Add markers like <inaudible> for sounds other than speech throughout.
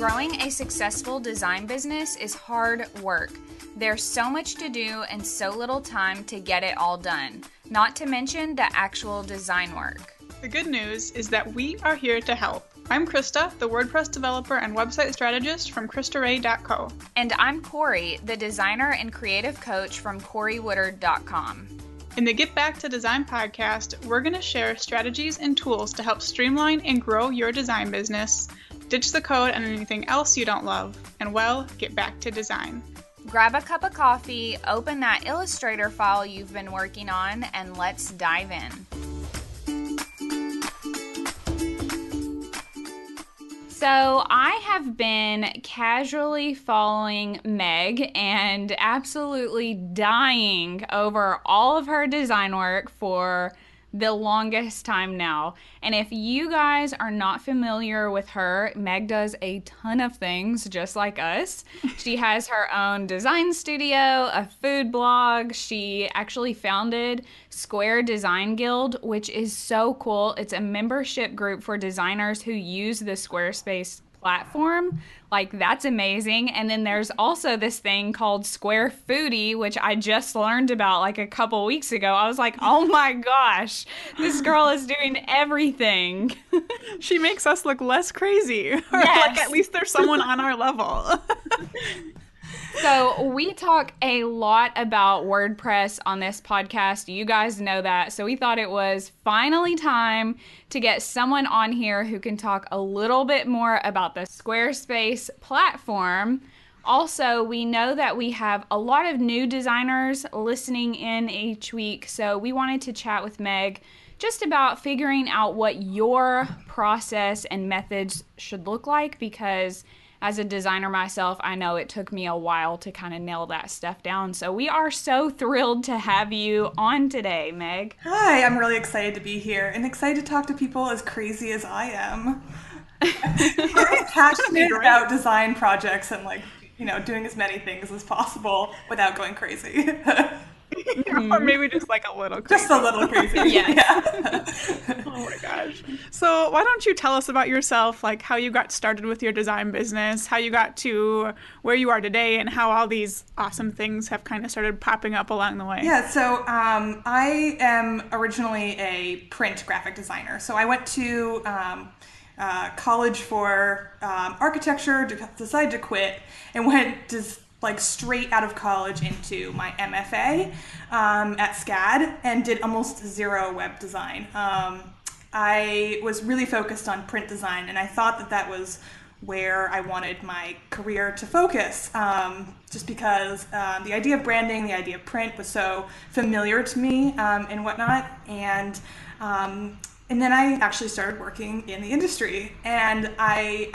Growing a successful design business is hard work. There's so much to do and so little time to get it all done, not to mention the actual design work. The good news is that we are here to help. I'm Krista, the WordPress developer and website strategist from KristaRae.co. And I'm Corey, the designer and creative coach from CoreyWoodard.com. In the Get Back to Design podcast, we're going to share strategies and tools to help streamline and grow your design business, ditch the code and anything else you don't love, and well, get back to design. Grab a cup of coffee, open that Illustrator file you've been working on, and let's dive in. So, I have been casually following Meg and absolutely dying over all of her design work for the longest time now. And if you guys are not familiar with her, Meg does a ton of things just like us. <laughs> she has her own design studio, a food blog. She actually founded Square Design Guild, which is so cool. It's a membership group for designers who use the Squarespace platform. Like, that's amazing. And then there's also this thing called Square Foodie, which I just learned about like a couple weeks ago. I was like, oh my gosh, this girl is doing everything. <laughs> she makes us look less crazy. Or yes. like at least there's someone on our level. <laughs> So, we talk a lot about WordPress on this podcast. You guys know that. So, we thought it was finally time to get someone on here who can talk a little bit more about the Squarespace platform. Also, we know that we have a lot of new designers listening in each week. So, we wanted to chat with Meg just about figuring out what your process and methods should look like because as a designer myself, I know it took me a while to kind of nail that stuff down. So we are so <laughs> thrilled to have you on today, Meg. Hi, I'm really excited to be here and excited to talk to people as crazy as I am. <laughs> Very passionate about design projects and like, you know, doing as many things as possible without going crazy. <laughs> Mm-hmm. or maybe just like a little crazy. Just a little crazy. <laughs> yes. yeah. <laughs> oh my gosh. So, why don't you tell us about yourself, like how you got started with your design business, how you got to where you are today, and how all these awesome things have kind of started popping up along the way? Yeah, so um, I am originally a print graphic designer. So, I went to um, uh, college for um, architecture, decided to quit, and went to like straight out of college into my MFA um, at SCAD and did almost zero web design. Um, I was really focused on print design and I thought that that was where I wanted my career to focus. Um, just because um, the idea of branding, the idea of print was so familiar to me um, and whatnot. And um, and then I actually started working in the industry. And I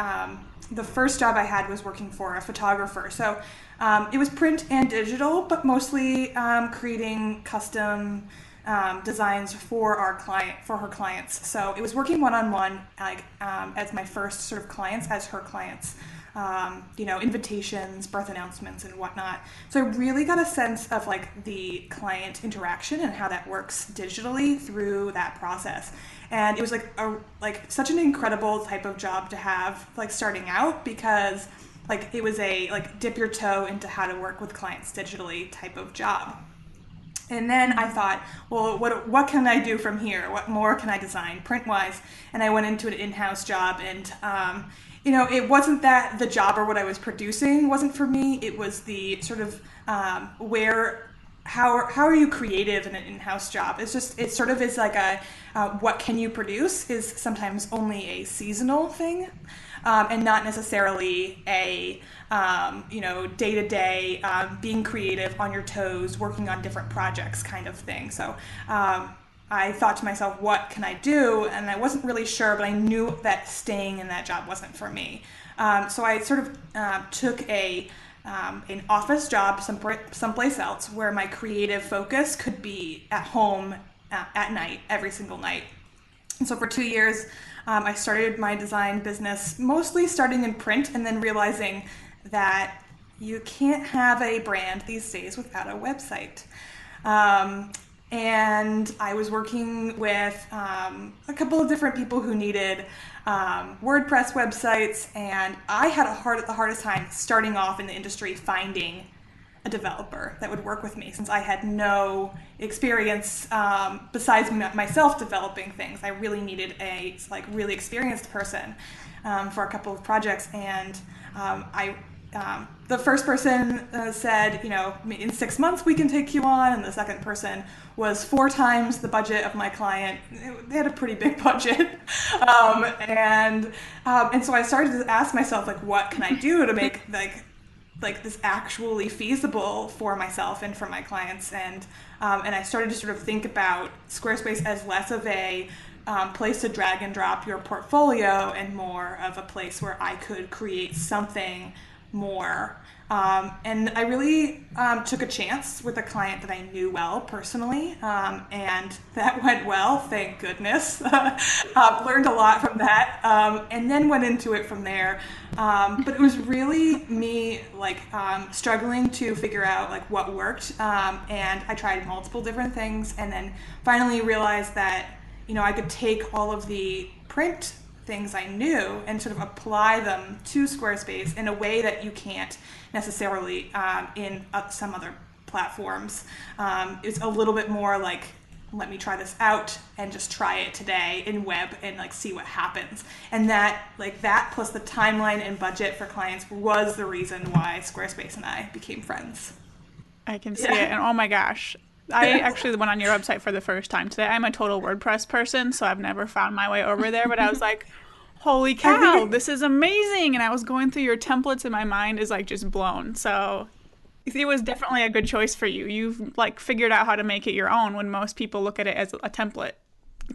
the first job I had was working for a photographer. So um, it was print and digital, but mostly um, creating custom um, designs for our client for her clients. So it was working one on one, like um, as my first sort of clients as her clients. Um, you know, invitations, birth announcements, and whatnot. So I really got a sense of like the client interaction and how that works digitally through that process. And it was like a like such an incredible type of job to have, like starting out because like it was a like dip your toe into how to work with clients digitally type of job and then I thought, well, what what can I do from here? What more can I design print wise? And I went into an in house job, and um, you know, it wasn't that the job or what I was producing wasn't for me. It was the sort of um, where how how are you creative in an in house job? It's just it sort of is like a uh, what can you produce is sometimes only a seasonal thing um, and not necessarily a um, you know day to day being creative on your toes, working on different projects kind of thing. So. Um, I thought to myself, what can I do? And I wasn't really sure, but I knew that staying in that job wasn't for me. Um, so I sort of uh, took a um, an office job some, someplace else where my creative focus could be at home at, at night, every single night. And so for two years, um, I started my design business mostly starting in print and then realizing that you can't have a brand these days without a website. Um, and I was working with um, a couple of different people who needed um, WordPress websites, and I had a hard the hardest time starting off in the industry finding a developer that would work with me since I had no experience um, besides myself developing things. I really needed a like really experienced person um, for a couple of projects, and um, I. Um, the first person uh, said, you know, in six months we can take you on, and the second person was four times the budget of my client. They had a pretty big <laughs> budget, um, and um, and so I started to ask myself, like, what can I do to make <laughs> like like this actually feasible for myself and for my clients? And um, and I started to sort of think about Squarespace as less of a um, place to drag and drop your portfolio and more of a place where I could create something more um, and I really um, took a chance with a client that I knew well personally, um, and <laughs> that went well, thank goodness. <laughs> uh, learned a lot from that, um, and then went into it from there. Um, but it was really me like um, struggling to figure out like what worked, and I tried multiple different things, and then finally realized that you know I could take all of the print things I knew and sort of apply them to Squarespace in a way that you can't necessarily um, in uh, some other platforms. Um, it's a little bit more like let me try this out and just try it today in web and like see what happens and that like that plus the timeline and budget for clients was the reason why squarespace and i became friends i can see yeah. it and oh my gosh I <laughs> actually went on your website for the first time today. I'm a total WordPress person, so I've never found my way over there. But I was like, "Holy <laughs> cow, this is amazing!" And I was going through your templates, and my mind is like just blown. So it was definitely a good choice for you. You've like figured out how to make it your own when most people look at it as a template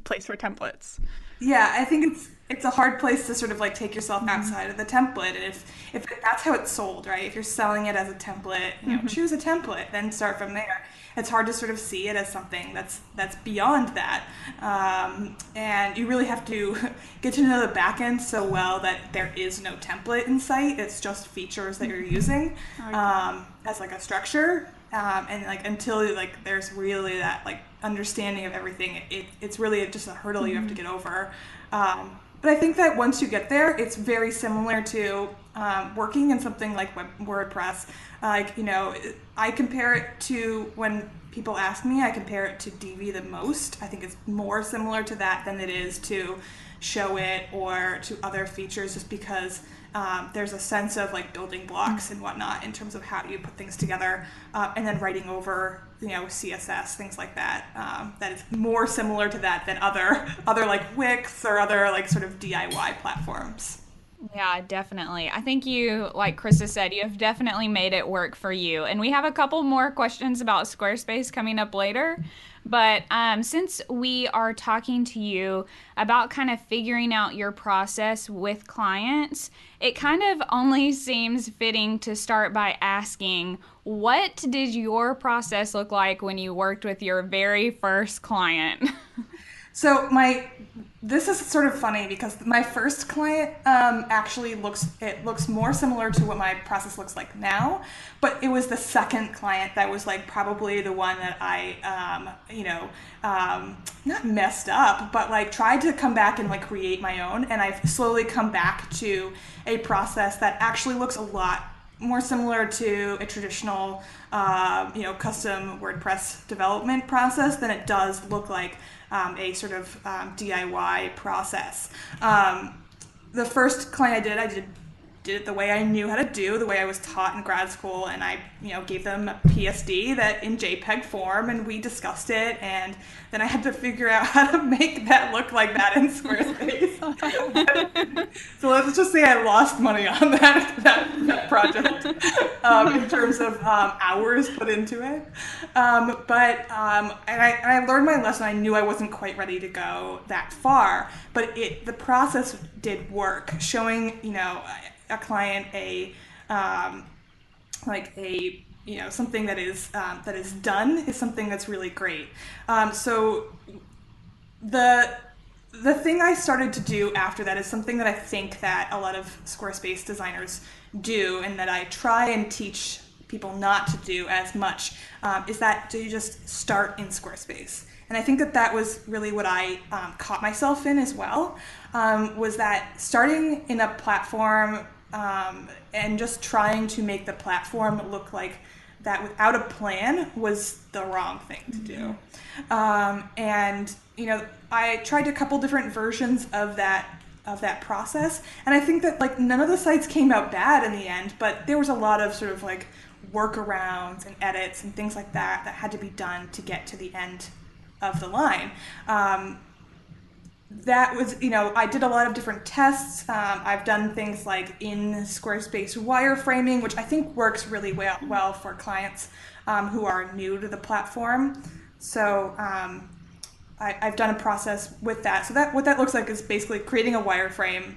place for templates. Yeah, I think it's it's a hard place to sort of like take yourself mm-hmm. outside mm-hmm. of the template. And if if that's how it's sold, right? If you're selling it as a template, you know, mm-hmm. choose a template, then start from there it's hard to sort of see it as something that's that's beyond that. Um, and you really have to <laughs> get to know the backend so well that there is no template in sight. It's just features that you're using um, as like a structure. Um, and like until like there's really that like understanding of everything, it, it's really just a hurdle mm-hmm. you have to mm-hmm. get over. Um, but I think that once you get there, it's very similar to um, working in something like WordPress. Like, you know, I compare it to when people ask me, I compare it to Divi the most. I think it's more similar to that than it is to Showit or to other features just because um, there's a sense of like building blocks and whatnot in terms of how you put things together uh, and then writing over you know css things like that um, that is more similar to that than other <laughs> other like wix or other like sort of diy platforms yeah, definitely. I think you, like Krista said, you have definitely made it work for you. And we have a couple more questions about Squarespace coming up later. But um, since we are talking to you about kind of figuring out your process with clients, it kind of only <laughs> seems fitting to start by asking what did your process look like when you worked with your very first client? <laughs> so, my this is sort of funny because my first client um, actually looks it looks more similar to what my process looks like now but it was the second client that was like probably the one that i um, you know um, not messed up but like tried to come back and like create my own. And i've slowly come back to a process that actually looks a lot more similar to a traditional uh, you know custom wordpress development process than it does look like um, a sort of um, DIY process. Um, the first client I did, I did did it the way I knew how to do, the way I was taught in grad school, and I, you know, gave them a PSD that in JPEG form, and we discussed it, and then I had to figure out <laughs> how to make that look like that in Squarespace. <laughs> so let's just say I lost money on that that, that project um, in terms of um, hours put into it. Um, but um, and I, and I learned my lesson. I knew I wasn't quite ready to go that far, but it the process did work, showing you know a client a um, like a you know something that is um, that is done is something that's really great. Um, so the the thing I started to do after that is something that I think that a lot of Squarespace designers do, and that I try and teach people not to do as much. Um, is that do you just start in Squarespace? and I think that that was really what I um, caught myself in as well. Um, was that starting in a platform um, and just trying to make the platform look like that without a plan was the wrong thing to do. Um, and you know, I tried a couple different versions of that of that process, and I think that like none of the sites came out bad in the end, but there was a lot of sort of like workarounds and edits and things like that that had to be done to get to the end of the line. Um, that was, you know, I did a lot of different tests. Um, I've done things like in Squarespace wireframing, which I think works really well, well for clients um, who are new to the platform. So um, I, have done a process with that. So that what that looks like is basically creating a wireframe,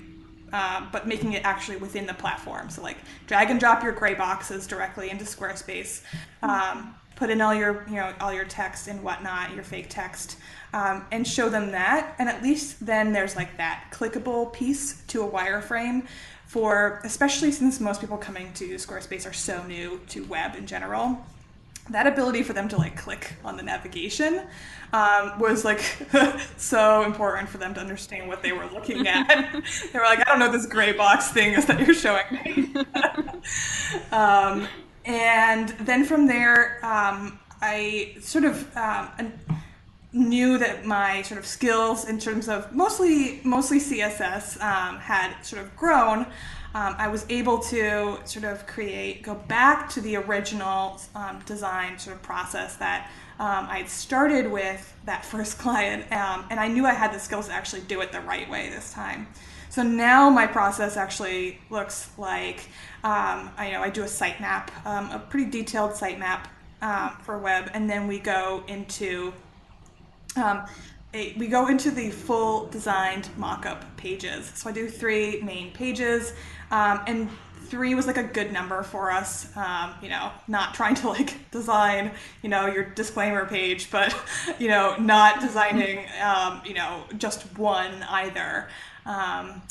uh, but making it actually within the platform. So like drag and drop your gray boxes directly into Squarespace. Um, put in all your you know all your text and whatnot, your fake text um, and show them that. And at least then there's like that clickable piece to a wireframe for, especially since most people coming to Squarespace are so new to web in general. That ability for them to like click on the navigation um, was like <laughs> so important for them to understand what they were looking <laughs> at. they were like, I don't know this gray box thing is that you're showing me. <laughs> um, and then from there, um, I sort of um, knew that my sort of skills in terms of mostly mostly CSS um, had sort of grown, um, I was able to sort of create go back to the original um, design sort of process that um, I had started with that <laughs> first client, um, and I knew I had the skills to actually do it the right way this time. So now my process actually looks like um, I know I do a sitemap, a pretty detailed sitemap for web, and then we go into um, it, we go into the full designed mock-up pages. So I do three main pages, um, and three was like a good number for us. Um, you know, not trying to like <laughs> design, you know, your disclaimer page, but <laughs> you know, not designing, um, you know, just one either. Um,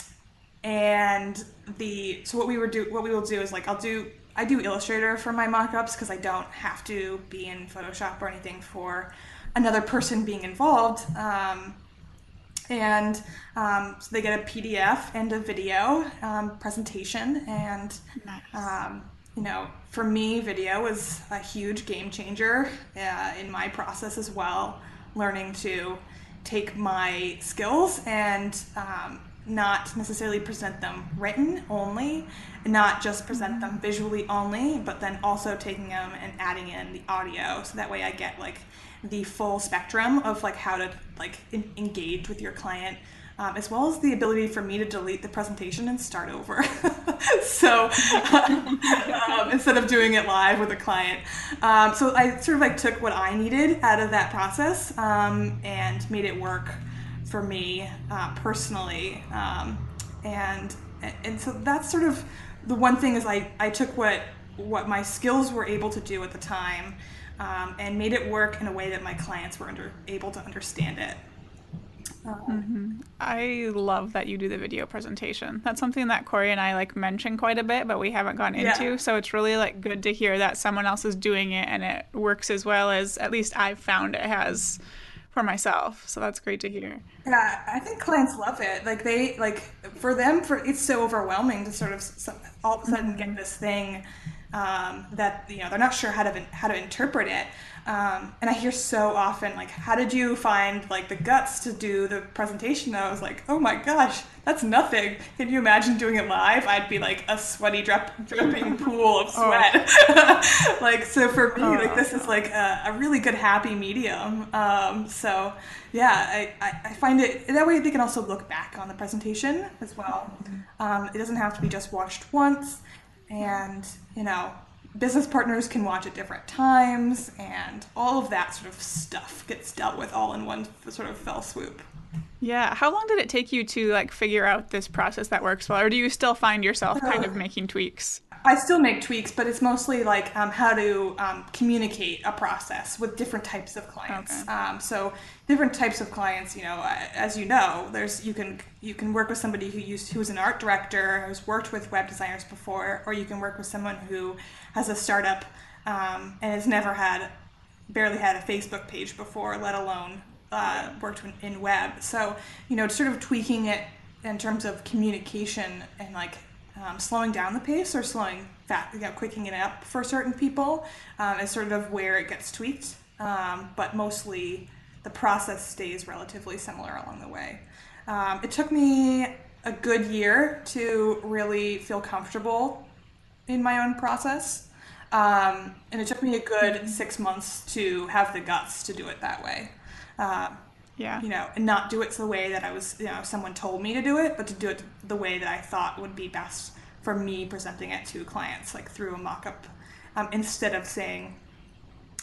and the so what we would do, what we will do is like I'll do I do Illustrator for my mock-ups because I don't have to be in Photoshop or anything for another person being involved. Um, and um, so they get a PDF and a video um, presentation. And, nice. Um, you know, for me, video was a huge game changer uh, in my process as well, learning to take my skills and um, not necessarily present them written only, not just present them visually only, but then also taking them and adding in the audio. So that way I get like the full spectrum of like how to like in- engage with your client. Um, as well as the ability for me to delete the presentation and start over. <laughs> so <laughs> um, instead of doing it live with a client, um, so I sort of like took what I needed out of that process um, and made it work for me uh, personally. Um, and and so that's sort of the one thing is I, I took what what my skills were able to do at the time um, and made it work in a way that my clients were under, able to understand it. mm-hmm. I love that you do the video presentation. That's something that Corey and I like mention quite a bit, but we haven't gone into. Yeah. So it's really like good to hear that someone else is doing it and it works as well as at least I've found it has for myself. So that's great to hear. Yeah, I think clients love it. Like they like for them for it's so overwhelming to sort of all of a sudden get this thing um, that you know they're not sure how to how to interpret it. Um, and I hear so often like, "How did you find like the guts to do the presentation?" And I was like, "Oh my gosh, that's nothing. Can you imagine doing it live? I'd be like a sweaty drip, dripping <laughs> pool of oh. sweat. Oh. <laughs> like so for me, oh. like this is like a, a really good happy medium. Um, so yeah, I, I, I, find it that way they can also look back on the presentation as well. Mm-hmm. Um, it doesn't have to be just watched once and you know business partners can watch at different times and all of that sort of stuff gets dealt with all in one sort of fell swoop. Yeah how long did it take you to like figure out this process that works well or do you still find yourself kind uh, of making tweaks I still make tweaks, but it's mostly like um, how to um, communicate a process with different types of clients. Okay. Um, so different types of clients, you know, as you know, there's you can you can work with somebody who used who's an art director who's worked with web designers before, or you can work with someone who has a startup um, and has never had barely had a Facebook page before, let alone uh, worked in, in web. So, you know, sort of tweaking it in terms of communication and like um, slowing down the pace or slowing fat, you know, quicking it up for certain people um, is sort of where it gets tweaked. Um, but mostly the process stays relatively similar along the way. Um, it took me a good year to really feel comfortable in my own process. Um, and it took me a good six months to have the guts to do it that way. Um, Yeah. you know, and not do it the way that I was, you know, someone told me to do it, but to do it the way that I thought would be best for me presenting it to clients, like through a mock-up, um, instead of saying,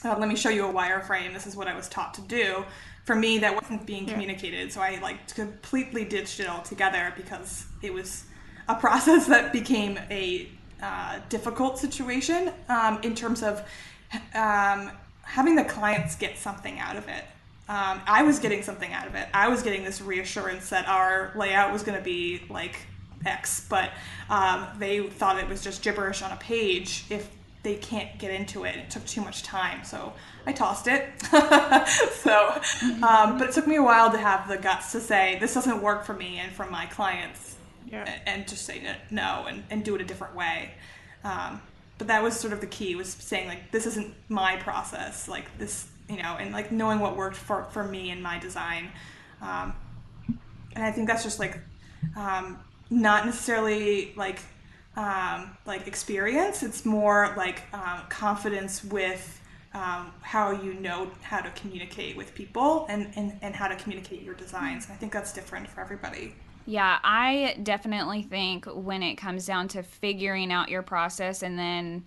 uh, "Let me show you a wireframe. This is what I was taught to do." For me, that wasn't being Yeah. communicated, so I like completely ditched it altogether because it was a <laughs> process that became a uh, difficult situation um, in terms of um, having the clients get something out of it. Um, I was getting something out of it. I was getting this reassurance that our layout was going to be like X, but um, they thought it was just gibberish on a page if they can't get into it. It took too much time, so I tossed it. <laughs> so, um, but it took me a while to have the guts to say this doesn't work for me and for my clients, Yeah. and just say no and, and do it a different way. Um, but that was sort of the key was saying like this isn't my process, like this, you know, and like knowing what worked for for me and my design. Um, and I think that's just like um, not necessarily like um, like experience. It's more like um, confidence with um, how you know how to communicate with people and, and, and how to communicate your designs. And I think that's different for everybody. Yeah, I definitely think when it comes down to figuring out your process and then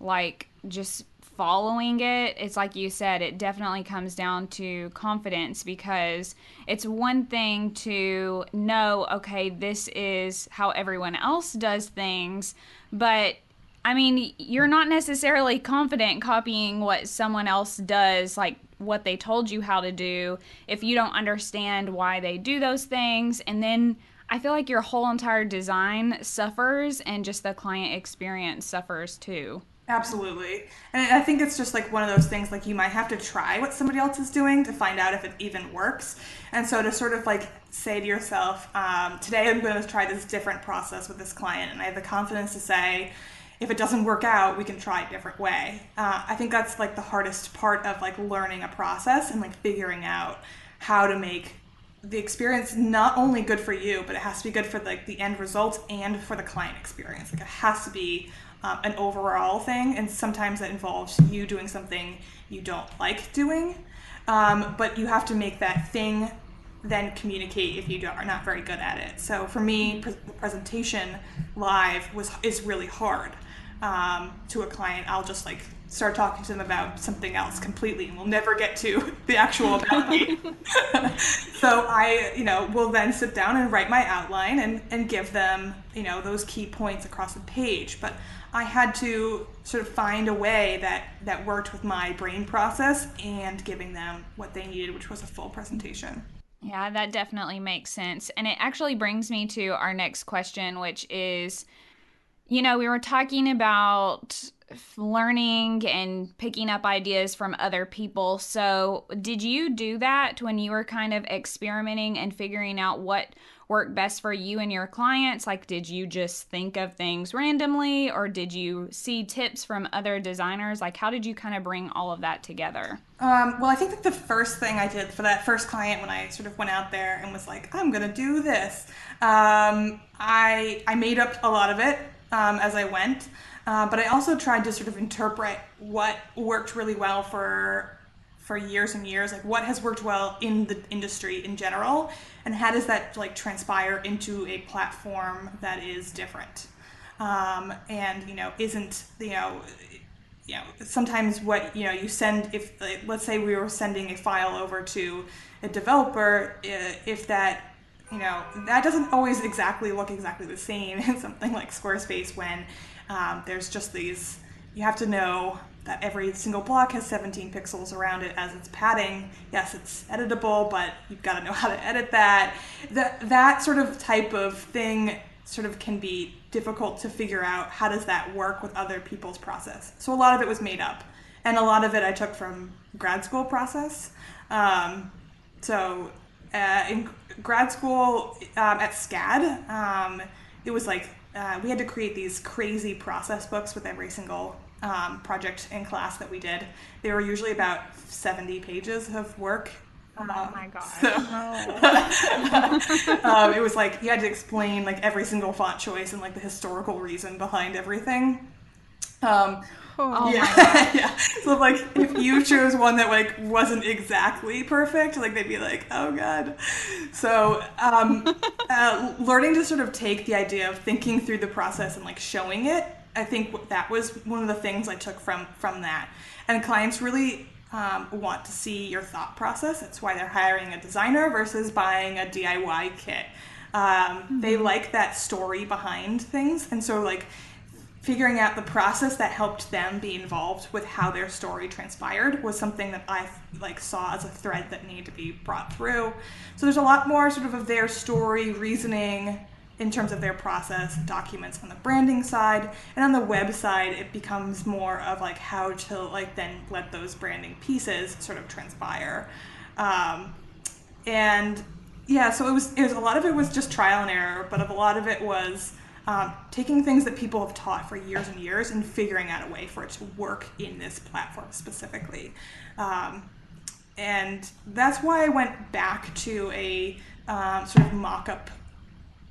like just following it, it's like you said, it definitely comes down to confidence because it's one thing to know, okay, this is how everyone else does things, but I mean, you're not necessarily confident copying what someone else does, like what they told you how to do, if you don't understand why they do those things. And then I feel like your whole entire design suffers and just the client experience suffers too. Absolutely. And I think it's just like one of those things like you might have to try what somebody else is doing to find out if it even works. And so to sort of like say to yourself, um, today I'm going to try this different process with this client, and I have the confidence to say, if it doesn't work out, we can try a different way. Uh, I think that's like the hardest part of like learning a process and like figuring out how to make the experience not only good for you, but it has to be good for like the end result and for the client experience. Like it has to be um, an overall thing, and sometimes that involves you doing something you don't like doing, um, but you have to make that thing then communicate if you are not very good at it. So for me, pre- presentation live was is really hard um, to a client. I'll just like start talking to them about something else completely, and we'll never get to <laughs> the actual about me. <laughs> so I, you know, will then sit down and write my outline and and give them, you know, those key points across the page. But I had to sort of find a way that that worked with my brain process and giving them what they needed, which was a full presentation. Yeah, that definitely makes sense. And it actually brings me to our next question, which is you know, we were talking about learning and picking up ideas from other people. So, did you do that when you were kind of experimenting and figuring out what worked best for you and your clients? Like, did you just think of things randomly or did you see tips from other designers? Like, how did you kind of bring all of that together? Um, well, I think that the first thing I did for that first client when I sort of went out there and was like, I'm gonna do this, um, I I made up a lot of it um, as I went, uh, but I also tried to sort of interpret what worked really well for for years and years, like what has worked well in the industry in general, and how does that like transpire into a platform that is different, um, and you know isn't you know you know sometimes what you know you send if like, let's say we were sending a file over to a developer if that you know that doesn't always exactly look exactly the same <laughs> in something like squarespace when um, there's just these you have to know that every single block has 17 pixels around it as its padding. Yes it's editable but you've got to know how to edit that. That that sort of type of thing sort of can be difficult to figure out how does that work with other people's process. So a lot of it was made up and a lot of it i took from grad school process. Um, so uh, in grad school um, at SCAD, um, it was like uh, we had to create these crazy process books with every single um, project in class that we did. They were usually about 70 pages of work. Oh my god! So, <laughs> um, it was like you had to explain like every single font choice and like the historical reason behind everything. Um, Oh yeah, <laughs> my god! yeah. So like, if you chose one that like wasn't exactly perfect, like they'd be like, "Oh God." So, um, <laughs> uh, learning to sort of take the idea of thinking through the process and like showing it, I think that was one of the things I took from from that. And clients really um, want to see your thought process. That's why they're hiring a designer versus buying a DIY kit. Um, They like that story behind things, and so like figuring out the process that helped them be involved with how their story transpired was something that I like saw as a thread that needed to be brought through. So there's a lot more sort of of their story, reasoning in terms of their process, documents on the branding side, and on the web side it becomes more of like how to like then let those branding pieces sort of transpire. Um, and yeah, so it was it was a lot of it was just trial and error, but a lot of it was um, taking things that people have taught for years and years and figuring out a way for it to work in this platform specifically. Um, and that's why I went back to a um, sort of mock up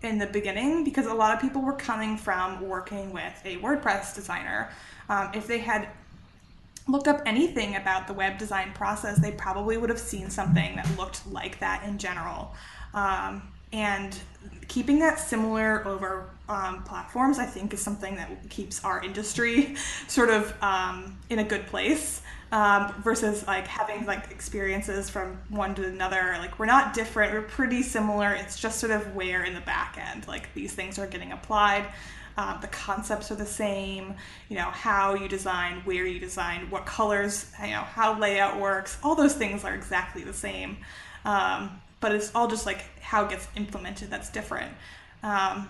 in the beginning because a lot of people were coming from working with a WordPress designer. Um, if they had looked up anything about the web design process, they probably would have seen something that looked like that in general. Um, and keeping that similar over um, platforms, I think, is something that keeps our industry <laughs> sort of um, in a good place. Um, versus like having like experiences from one to another like we're not different we're pretty similar it's just sort of where in the back end like these things are getting applied uh, the concepts are the same you know how you design where you design what colors you know how layout works all those things are exactly the same um, but it's all just like how it gets implemented that's different um,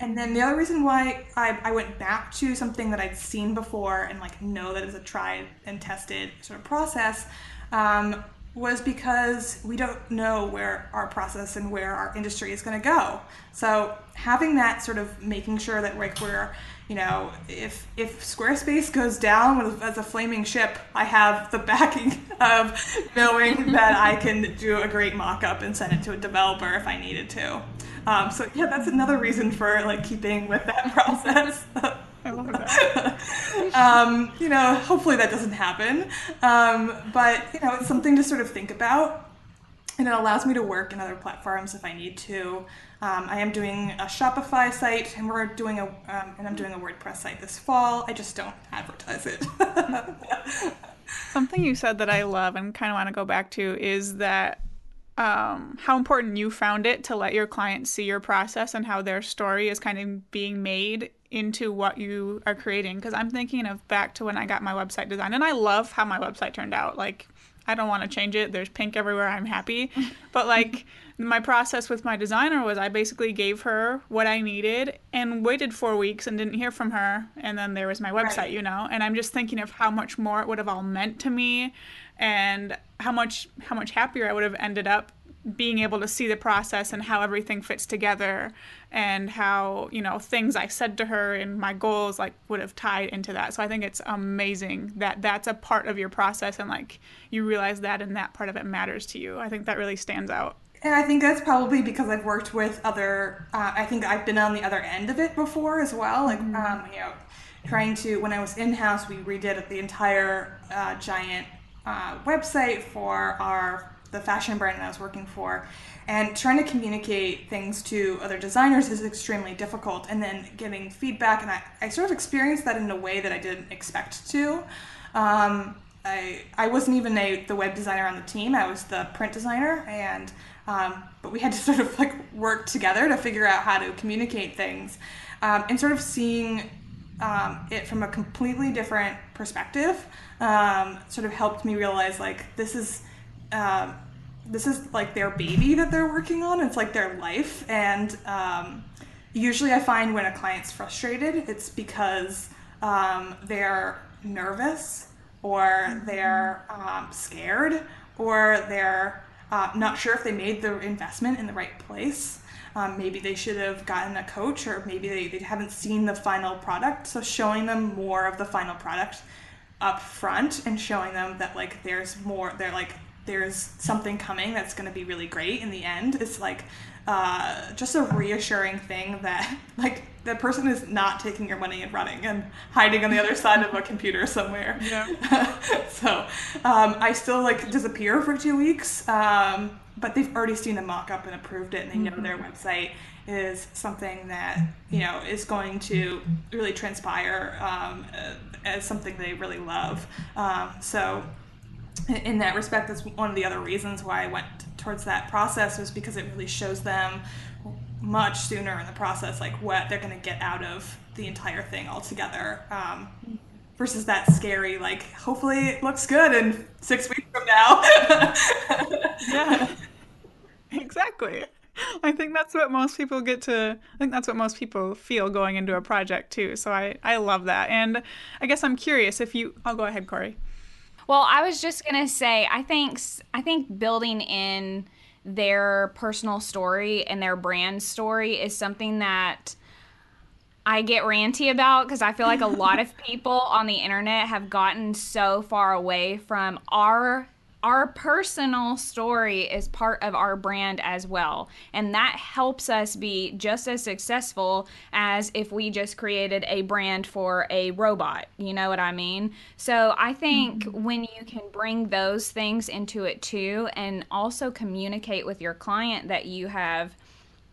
and then the other reason why I, I went back to something that I'd seen before and like know that is a tried and tested sort of process um, was because we don't know where our process and where our industry is going to go. So having that sort of making sure that like we're you know if if Squarespace goes down as a flaming ship, I have the backing <laughs> of knowing that I can do a great mock-up and send it to a developer if I needed to. Um, so yeah, that's another reason for like keeping with that <laughs> process. I love that. <laughs> um, you know, hopefully that doesn't happen. Um, but you know, it's something to sort of think about, and it allows me to work in other platforms if I need to. Um, I am doing a Shopify site, and we're doing a, um, and I'm doing a WordPress site this fall. I just don't advertise it. <laughs> Something you said that I love and kind of want to go back to is that um, how important you found it to let your clients see your process and how their story is kind of being made into what you are creating. Because I'm thinking of back to when I got my website design, and I love how my website turned out. Like, I don't want to change it. There's pink everywhere. I'm happy. <laughs> But like my process with my designer was I basically gave her what I needed and waited four weeks and didn't hear from her. And then there was my website, Right. you know. And I'm just thinking of how much more it would have all meant to me, and how much how much happier I would have ended up being able to see the process and how everything fits together and how you know things i said to her and my goals like would have tied into that so i think it's amazing that that's a part of your process and like you realize that and that part of it matters to you i think that really stands out And I think that's probably because I've worked with other. Uh, I think I've been on the other end of it before as well. Like, um, you know, trying to when I was in house, we redid the entire uh, giant uh, website for our the fashion brand that I was working for, and trying to communicate things to other designers is extremely difficult. And then getting feedback, and I, I sort of experienced that in a way that I didn't expect to. Um, I, I wasn't even a, the web designer on the team. I was the print designer, and um, but we had to <laughs> sort of like work together to figure out how to communicate things, um, and sort of seeing um, it from a completely different perspective. Um, sort of helped me realize like this is. Um, this is like their baby that they're working on. It's like their life, and um, usually I find when a client's frustrated, it's because um, they're nervous or they're um, scared or they're uh, not sure if they made the investment in the right place. Um, maybe they should have gotten a coach, or maybe they, they haven't seen the final product. So showing them more of the final product up front and showing them that like there's more, they're like there's something coming that's going to be really great in the end it's like uh, just a reassuring thing that <laughs> like the person is not taking your money and running and hiding on the other side of a <laughs> computer somewhere. Yeah. <laughs> so um, I still like disappear for two weeks, um, but they've already seen the mock-up and approved it, and they know mm-hmm. their website is something that you know is going to really transpire um, as something they really love. Um, so in that respect, that's one of the other reasons why I went towards that process was because it really shows them much sooner in the process like what they're going to get out of the entire thing altogether um, versus that scary like hopefully it looks good in six weeks from now. <laughs> Yeah. Exactly. I think that's what most people get to i think that's what most people feel going into a project too so i i love that. And i guess i'm curious if you i'll go ahead corey well, I was just gonna say, I think I think building in their personal story and their brand story is something that I get ranty about because I feel like a lot of <laughs> people on the internet have gotten so far away from our our personal story is part of our brand as well. And that helps us be just as successful as if we just created a brand for a robot. You know what I mean? So I think mm-hmm. when you can bring those things into it too, and also communicate with your client that you have,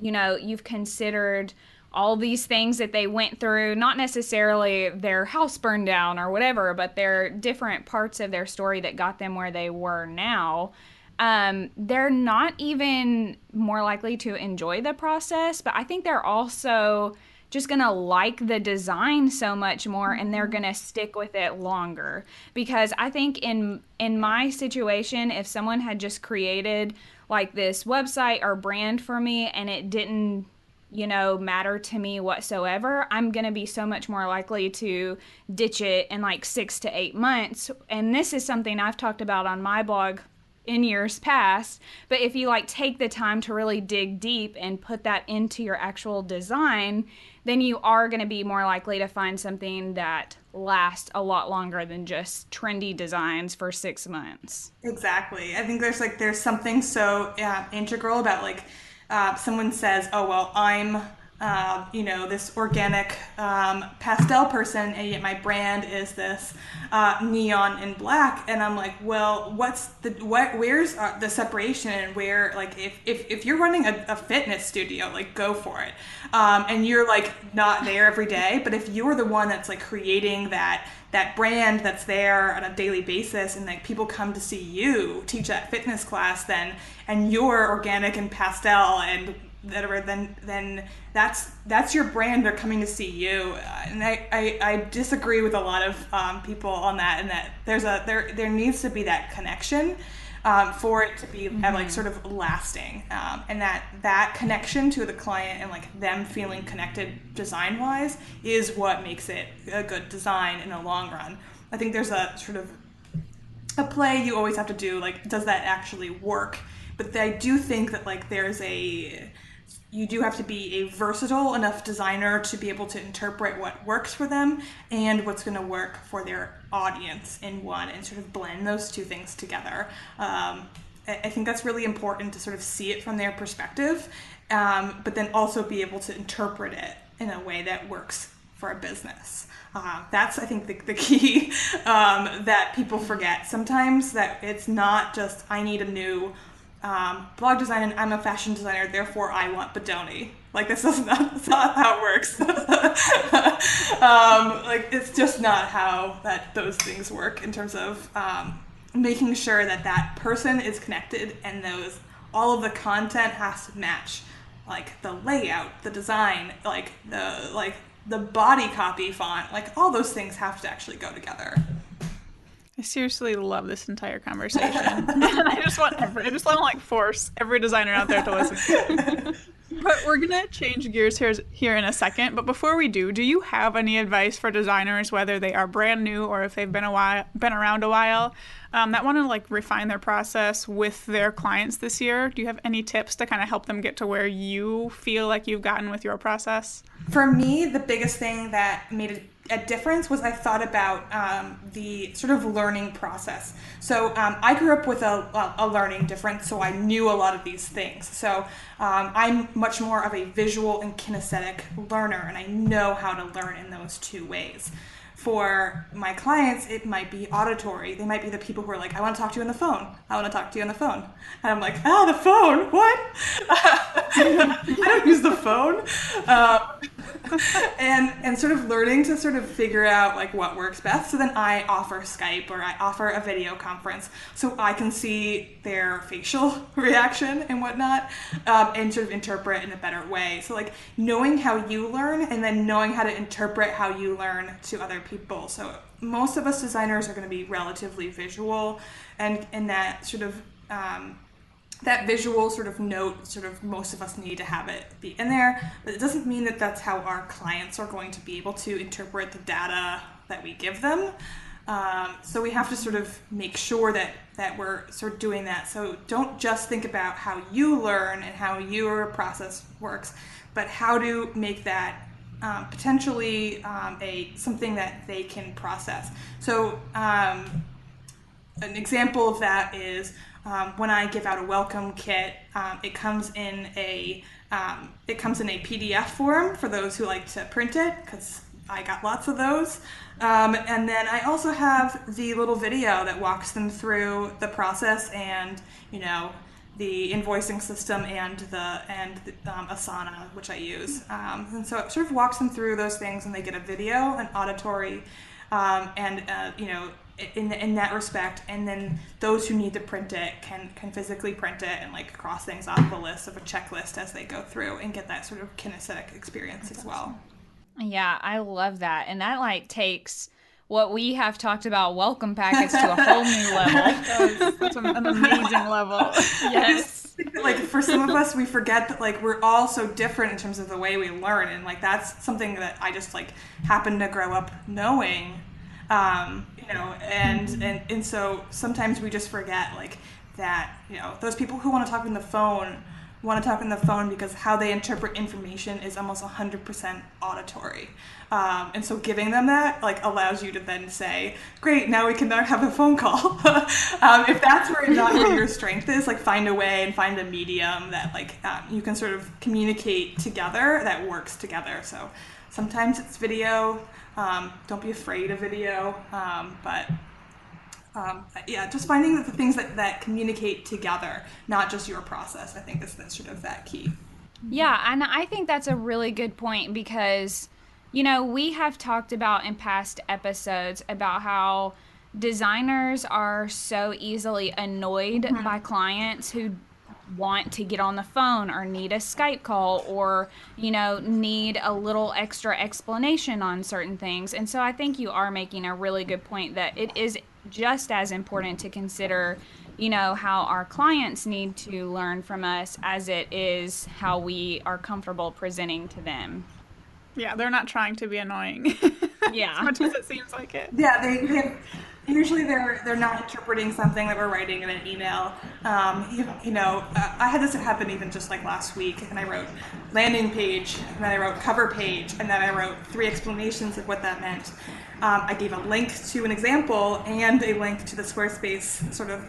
you know, you've considered all these things that they went through, not necessarily their house burned down or whatever, but they're different parts of their story that got them where they were now. Um, they're not even more likely to enjoy the process, but I think they're also just gonna like the design so much more and they're gonna stick with it longer because i think in in my situation if someone had just created like this website or brand for me and it didn't you know, matter to me whatsoever, I'm going to be so much more likely to ditch it in like six to eight months. And this is something I've talked about on my blog in years past. But if you like take the time to really dig deep and put that into your actual design, then you are going to be more likely to find something that lasts a lot longer than just trendy designs for six months. Exactly. I think there's like, there's something so uh, integral about like, uh, someone says, "Oh well, I'm." Uh, you know this organic um, pastel person and yet my brand is this uh, neon and black. And i'm like well what's the what where's uh, the separation and where like if, if, if you're running a, a fitness studio like go for it. Um, and you're like not there every day but if you're the one that's like creating that that brand that's there on a daily basis and like people come to see you teach that fitness class then and you're organic and pastel and whatever then then that's that's your brand. They're coming to see you. And i i, I disagree with a lot of um, people on that and that there's a there there needs to be that connection um, for it to be mm-hmm. uh, like sort of lasting. Um, and that that connection to the client and like them feeling connected design wise is what makes it a good design in the long run. I think there's a sort of a play you always have to do like does that actually work? But i do think that like there's a you do have to be a versatile enough designer to be able to interpret what works for them and what's going to work for their audience in one and sort of blend those two things together. Um, I think that's really important to sort of see it from their perspective, um, but then also be able to interpret it in a way that works for a business. Uh, that's, I think, the, the key <laughs> um, that people forget sometimes that it's not just, I need a new um, blog design and I'm a fashion designer, therefore I want Bodoni. Like this is <laughs> not, that's not how it works. <laughs> um, like it's just not how that those things work in terms of um, making sure that that person is connected and those all of the content has to match like the layout, the design, like the like the body copy font, like all those things have to actually go together. I seriously love this entire conversation. and <laughs> <laughs> I just want every, I just want to like force every designer out there to listen. <laughs> but we're gonna change gears here here in a second. But before we do, do you have any advice for designers, whether they are brand new or if they've been a while been around a while, um, that want to like refine their process with their clients this year, do you have any tips to kind of help them get to where you feel like you've gotten with your process? For me, the biggest thing that made it a difference was I thought about um, the sort of learning process. So um, I grew up with a, a, learning difference, so I knew a lot of these things. So um, I'm much more of a visual and kinesthetic learner, and I know how to learn in those two ways for my clients, it might be auditory. They might be the people who are like, I want to talk to you on the phone. I want to talk to you on the phone. And I'm like, ah, the phone? What? <laughs> I don't use the phone. Uh, <laughs> and and sort of learning to sort of figure out like what works best. So then I offer Skype or I offer a video conference so I can see their facial <laughs> reaction and whatnot um, and sort of interpret in a better way. So like knowing how you learn and then knowing how to interpret how you learn to other people. So most of us designers are going to be relatively visual and in that sort of um, that visual sort of note sort of most of us need to have it be in there but it doesn't mean that that's how our clients are going to be able to interpret the data that we give them. Um, so we have to sort of make sure that that we're sort of doing that. So don't just think about how you learn and how your process works but how to make that um, potentially um, a something that they can process. So um, an example of that is um, when I give out a welcome kit, um, it comes in a um, it comes in a PDF form for those who like to print it because I got lots of those. Um, and then I also have the little video that walks them through the process and you know the invoicing system and the and the, um, Asana, which I use. Um, and so it sort of walks them through those things, and they get a video, an auditory, and uh, you know in in that respect and then those who need to print it can can physically print it and like cross things off the list of a checklist as they go through and get that sort of kinesthetic experience That's as well. Yeah i love that. And that like takes what we have talked about welcome packets to a whole new <laughs> level. That's an amazing level. <laughs> Yes. like for some of us we forget that like we're all so different in terms of the way we learn. And like that's something that i just like happen to grow up knowing um, you know, and, and and so sometimes we just forget like that, you know, those people who want to talk on the phone want to talk on the phone because how they interpret information is almost 100% auditory. Um, and so giving them that like allows you to then say, great, now we can now have a phone call. <laughs> um, if that's where not where your <laughs> strength is, like find a way and find a medium that like um, you can sort of communicate together that works together. So sometimes it's video, um, don't be afraid of video, um, but um, yeah, just finding the things that, that communicate together, not just your process. I think is that's sort of that key. Yeah, and I think that's a really good point because, you know, we have talked about in past episodes about how designers are so easily annoyed mm-hmm. by clients who want to get on the phone or need a Skype call or, you know, need a little extra explanation on certain things. And so I think you are making a really good point that it is just as important to consider, you know, how our clients need to learn from us as it is how we are comfortable presenting to them. Yeah, they're not trying to be annoying. <laughs> Yeah. as much as it seems like it. Yeah, they, they usually they're they're not interpreting something that we're writing in an email. Um, you, you, know, uh, I had this happen even just like last week, and I wrote landing page, and then I wrote cover page, and then I wrote three explanations of what that meant. Um, I gave a link to an example and a link to the Squarespace sort of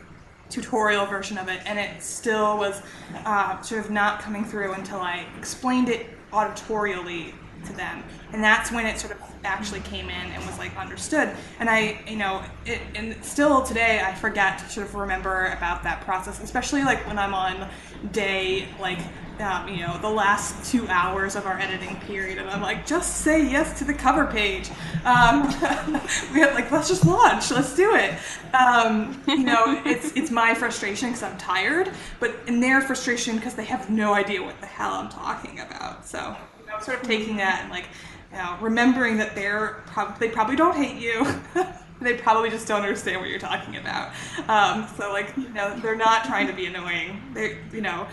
tutorial version of it, and it still was uh, sort of not coming through until I explained it auditorially to them, and that's when it sort of actually came in and was like understood. And I, you know, it, and still today I forget to sort of remember about that process, especially like when I'm on day like um, you know the last two hours of our editing period, and I'm like, just say yes to the cover page. Um, <laughs> we have like let's just launch, let's do it. Um, you know, it's it's my frustration because I'm tired, but in their frustration because they have no idea what the hell I'm talking about. So sort of taking that and like you know, remembering that they're they probably don't hate you. <laughs> they probably just don't understand what you're talking about. Um, so like, you know, they're not trying to be annoying. They, you know,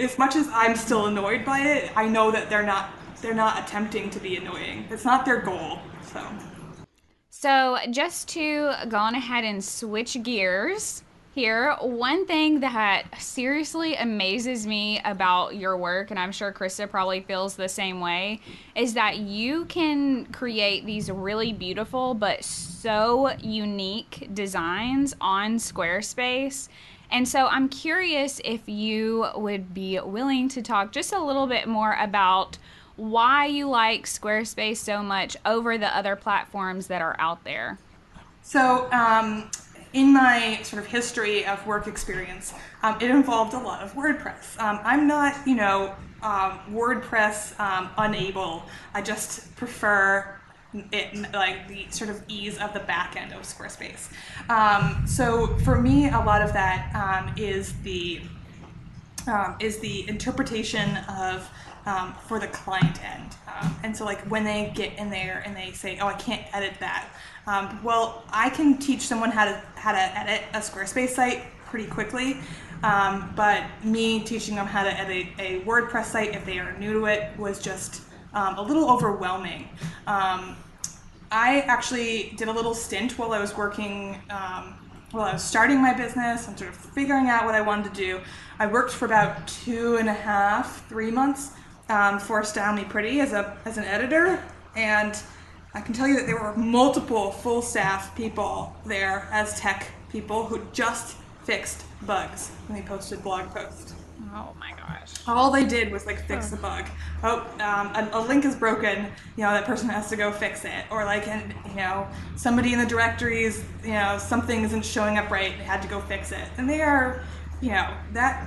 as much as I'm still annoyed by it, I know that they're not they're not attempting to be annoying. It's not their goal. So. So, just to go on ahead and switch gears here, one thing that seriously amazes me about your work, and I'm sure Krista probably feels the same way, is that you can create these really beautiful but so unique designs on Squarespace. And so I'm curious if you would be willing to talk just a little bit more about why you like Squarespace so much over the other platforms that are out there. So, um, in my sort of history of work experience, um, it involved a lot of WordPress. Um, I'm not, you know, um, WordPress um, unable. I just prefer it, like the sort of ease of the back end of Squarespace. Um, so for me, a lot of that um, is the is the interpretation of um, for the client end. Um, and so, like, when they get in there and they say, "Oh, I can't edit that," um, well, I can teach someone how to how to edit a Squarespace site pretty quickly. Um, but me teaching them how to edit a WordPress site if they are new to it was just um, a little overwhelming. Um, I actually did a little stint while I was working while I was starting my business and sort of figuring out what I wanted to do, I worked for about two and a half, three months um, for Style Me Pretty as a as an editor, and I can tell you that there were multiple full staff people there as tech people who just fixed bugs when they posted blog posts. Oh my gosh! All they did was like fix the bug. Oh, um, a, a, link is broken. You know that person has to go fix it, or like, and you know, somebody in the directories, you know, something isn't showing up right. They had to go fix it, and they are, you know, that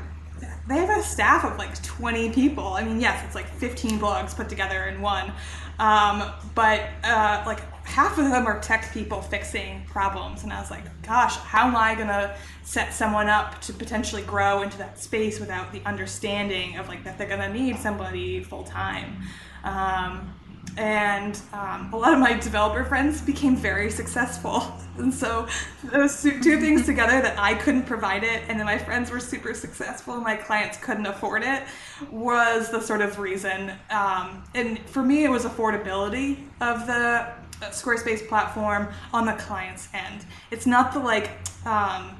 they have a staff of like 20 people. I mean, yes, it's like 15 blogs put together in one, um, but uh, like half of them are tech people fixing problems. And I was like, gosh, how am I gonna set someone up to potentially grow into that space without the understanding of like that they're gonna need somebody full time? Um, and um, a lot of my developer friends became very successful. And so those two things together that I couldn't provide it, and then my friends were super successful, and my clients couldn't afford it, was the sort of reason. Um, and for me, it was affordability of the Squarespace platform on the client's end. It's not the like. Um,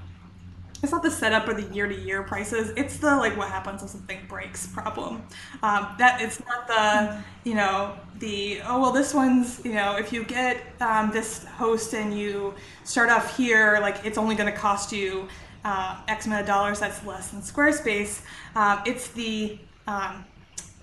it's not the setup or the year to year prices. It's the like what happens if something breaks problem. Um, that it's not the you know the oh well this one's you know if you get um, this host and you start off here like it's only going to cost you uh, X amount of dollars. That's less than Squarespace. Um, it's the um,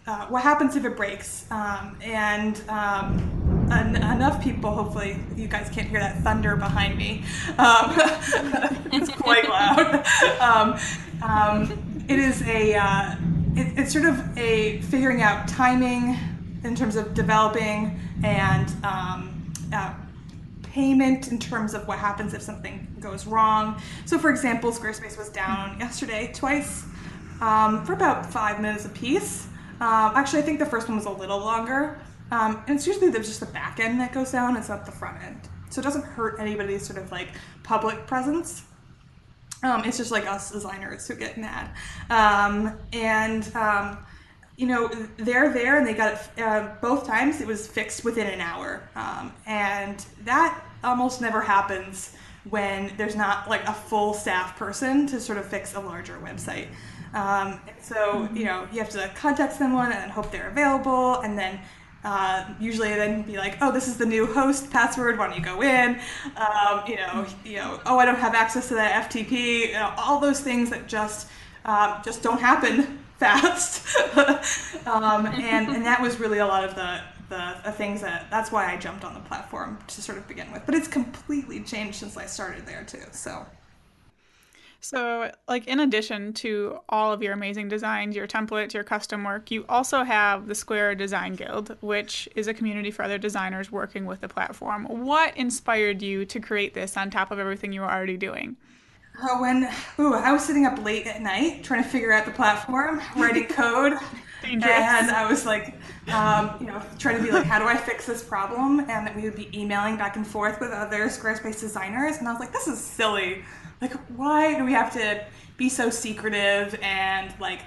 uh, what happens if it breaks um, and um, en- enough people. Hopefully, you guys can't hear that thunder behind me. Um, <laughs> it's quite loud. Um, um, it is a. Uh, it, it's sort of a figuring out timing in terms of developing and um, uh, payment in terms of what happens if something goes wrong. So, for example, Squarespace was down yesterday twice um, for about five minutes a piece. Um, actually, I think the first one was a little longer. Um, and it's usually there's just the back end that goes down, it's not the front end. So it doesn't hurt anybody's sort of like public presence. Um, it's just like us designers who get mad. Um, and, um, you know, they're there and they got it uh, both times, it was fixed within an hour. Um, and that almost never happens when there's not like a full staff person to sort of fix a larger website. Um, so, you know, you have to contact someone and hope they're available and then uh, usually then be like, oh, this is the new host password. Why don't you go in? Um, you know, you know, oh, I don't have access to that FTP. You know, all those things that just um, just don't happen <laughs> fast. <laughs> um, and and that was really a lot of the, the the things that that's why I jumped on the platform to sort of begin with. But it's completely changed since I started there too. So. So, like, in addition to all of your amazing designs, your templates, your custom work, you also have the Square Design Guild, which is a community for other designers working with the platform. What inspired you to create this on top of everything you were already doing? Uh, when ooh, I was sitting up late at night trying to figure out the platform, writing <laughs> code, Dangerous. and I was like, um, you know, trying to be like, how do I fix this problem? And we would be emailing back and forth with other Squarespace designers, and I was like, this is silly like why do we have to be so secretive and like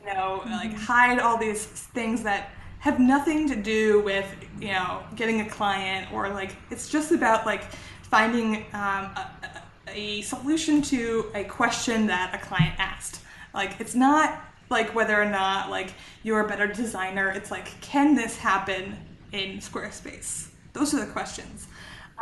you know mm-hmm. like hide all these things that have nothing to do with you know getting a client or like it's just about like finding um, a, a solution to a question that a client asked. Like it's not like whether or not like you're a better designer. It's like can this happen in Squarespace? Those are the questions.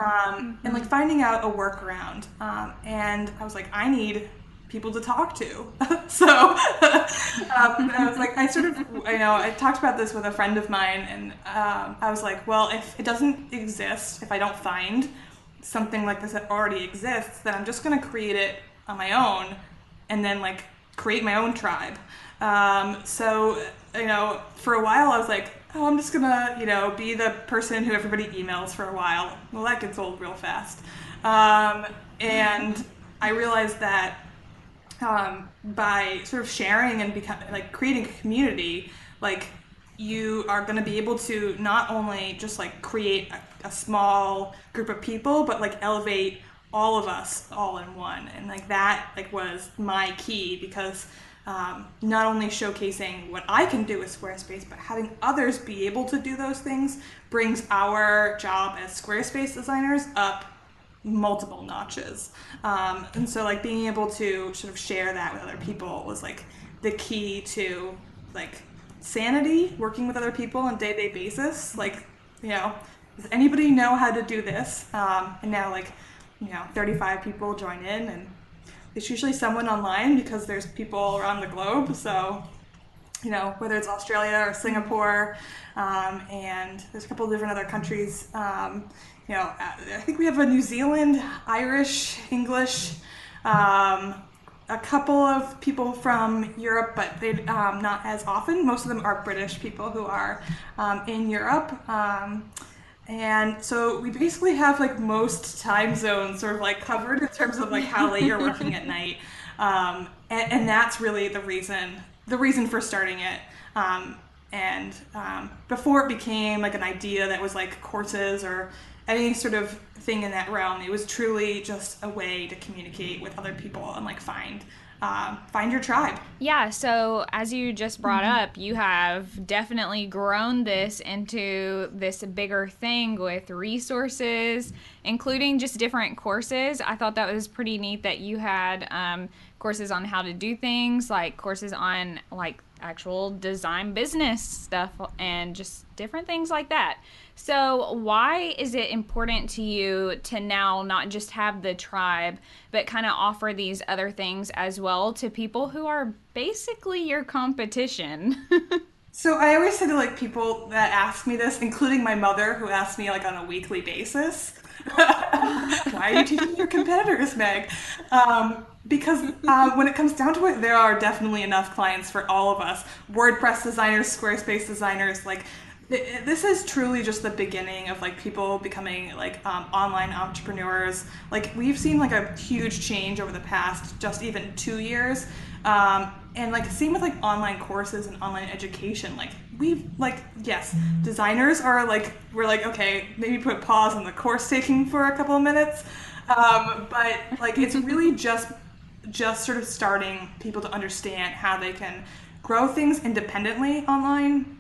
Um, and like finding out a workaround. Um, and I was like, I need people to talk to. <laughs> so <laughs> um, I was like, I sort of, <laughs> you know, I talked about this with a friend of mine, and um, I was like, well, if it doesn't exist, if I don't find something like this that already exists, then I'm just going to create it on my own and then like create my own tribe. Um, so, you know, for a while I was like, oh, I'm just gonna, you know, be the person who everybody emails for a while. Well, that gets old real fast. Um, and I realized that um, by sort of sharing and becoming like creating a community, like you are going to be able to not only just like create a, a small group of people, but like elevate all of us all in one. And like that like was my key because um, not only showcasing what I can do with Squarespace, but having others be able to do those things brings our job as Squarespace designers up multiple notches. Um, and so, like, being able to sort of share that with other people was like the key to like sanity, working with other people on day to day basis. Like, you know, does anybody know how to do this? Um, and now, like, you know, 35 people join in and it's usually someone online because there's people around the globe. So, you know, whether it's Australia or Singapore, um, and there's a couple of different other countries. Um, you know, I think we have a New Zealand, Irish, English, um, a couple of people from Europe, but they um, not as often. Most of them are British people who are um, in Europe. And so we basically have like most time zones sort of like covered in terms of like how late you're <laughs> working at night. Um, and, and, that's really the reason, the reason for starting it. Um, and um, before it became like an idea that was like courses or any sort of thing in that realm, it was truly just a way to communicate with other people and like find uh, find your tribe. Yeah, so as you just brought mm-hmm. up, you have definitely grown this into this bigger thing with resources, including just different courses. I thought that was pretty neat that you had um, courses on how to do things, like courses on like actual design business stuff and just different things like that. So, why is it important to you to now not just have the tribe, but kind of offer these other things as well to people who are basically your competition? <laughs> so, I always say to like people that ask me this, including my mother, who asks me like on a weekly basis, <laughs> "Why are you teaching your competitors, Meg?" Um, because <laughs> uh, when it comes down to it, there are definitely enough clients for all of us. WordPress designers, Squarespace designers, like this is truly just the beginning of like people becoming like um, online entrepreneurs. Like we've seen like a huge change over the past just even two years. Um, and like same with like online courses and online education. Like we've like yes designers are like we're like okay maybe put pause on the course taking for a couple of minutes. Um, but like it's really <laughs> just just sort of starting people to understand how they can grow things independently online.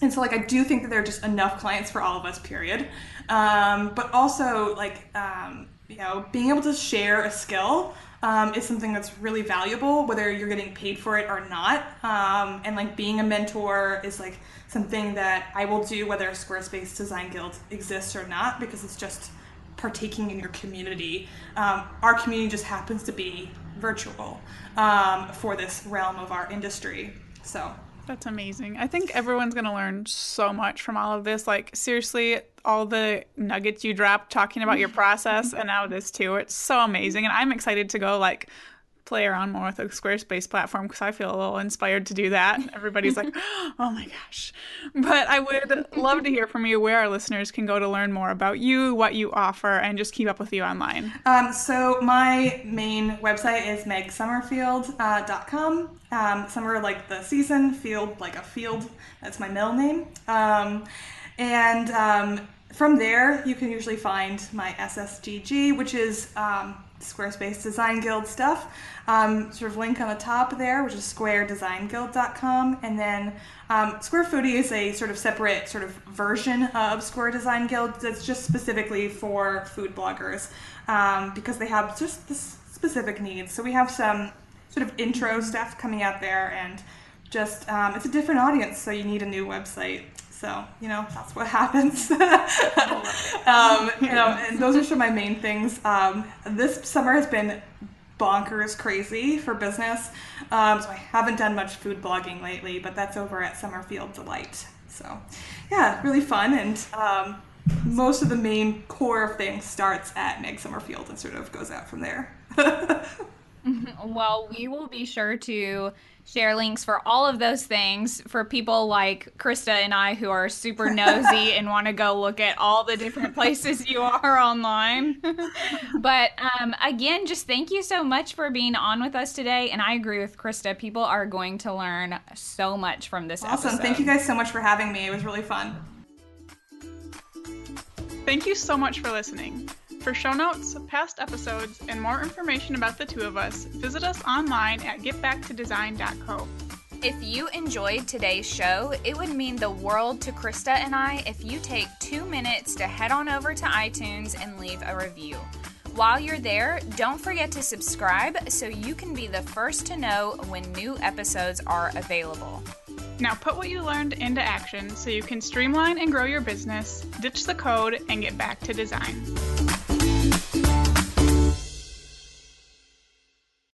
And so like i do think that there are just enough clients for all of us period. Um, but also like um, you know being able to share a skill um, is something that's really valuable whether you're getting paid for it or not. Um, and like being a mentor is like something that i will do whether squarespace design guild exists or not because it's just partaking in your community. Um, our community just happens to be virtual um, for this realm of our industry so that's amazing. I think everyone's going to learn so much from all of this. Like, seriously, all the nuggets you dropped talking about your process <laughs> and now this too. It's so amazing. And I'm excited to go, like, play around more with a Squarespace platform because I feel a little inspired to do that. Everybody's like, <laughs> <gasps> oh my gosh. But I would love to hear from you where our listeners can go to learn more about you, what you offer, and just keep up with you online. Um, so my main website is megsummerfield.com. Uh, um, summer like the season, field like a field. That's my middle name. Um, and um, from there, you can usually find my SSDG, which is um, Squarespace Design Guild stuff. Um, sort of link on the top there, which is squaredesign.guild.com. And then um, Square Foodie is a sort of separate sort of version of Square Design Guild that's just specifically for food bloggers um, because they have just this specific needs. So we have some sort of intro stuff coming out there and just um, it's a different audience, so you need a new website. So, you know, that's what happens. <laughs> um, you know, and those are some of my main things. Um, this summer has been bonkers crazy for business. Um, so I haven't done much food blogging lately, but that's over at Summerfield Delight. So, yeah, really fun. And um, most of the main core of things starts at Meg Summerfield and sort of goes out from there. <laughs> <laughs> well, we will be sure to share links for all of those things for people like Krista and I who are super nosy <laughs> and want to go look at all the different places you are online. <laughs> but um, again, just thank you so much for being on with us today. And I agree with Krista. People are going to learn so much from this awesome. Episode. Thank you guys so much for having me. It was really fun. Thank you so much for listening. For show notes, past episodes, and more information about the two of us, visit us online at getbacktodesign.co. If you enjoyed today's show, it would mean the world to Krista and I if you take two minutes to head on over to iTunes and leave a review. While you're there, don't forget to subscribe so you can be the first to know when new episodes are available. Now put what you learned into action so you can streamline and grow your business, ditch the code, and get back to design.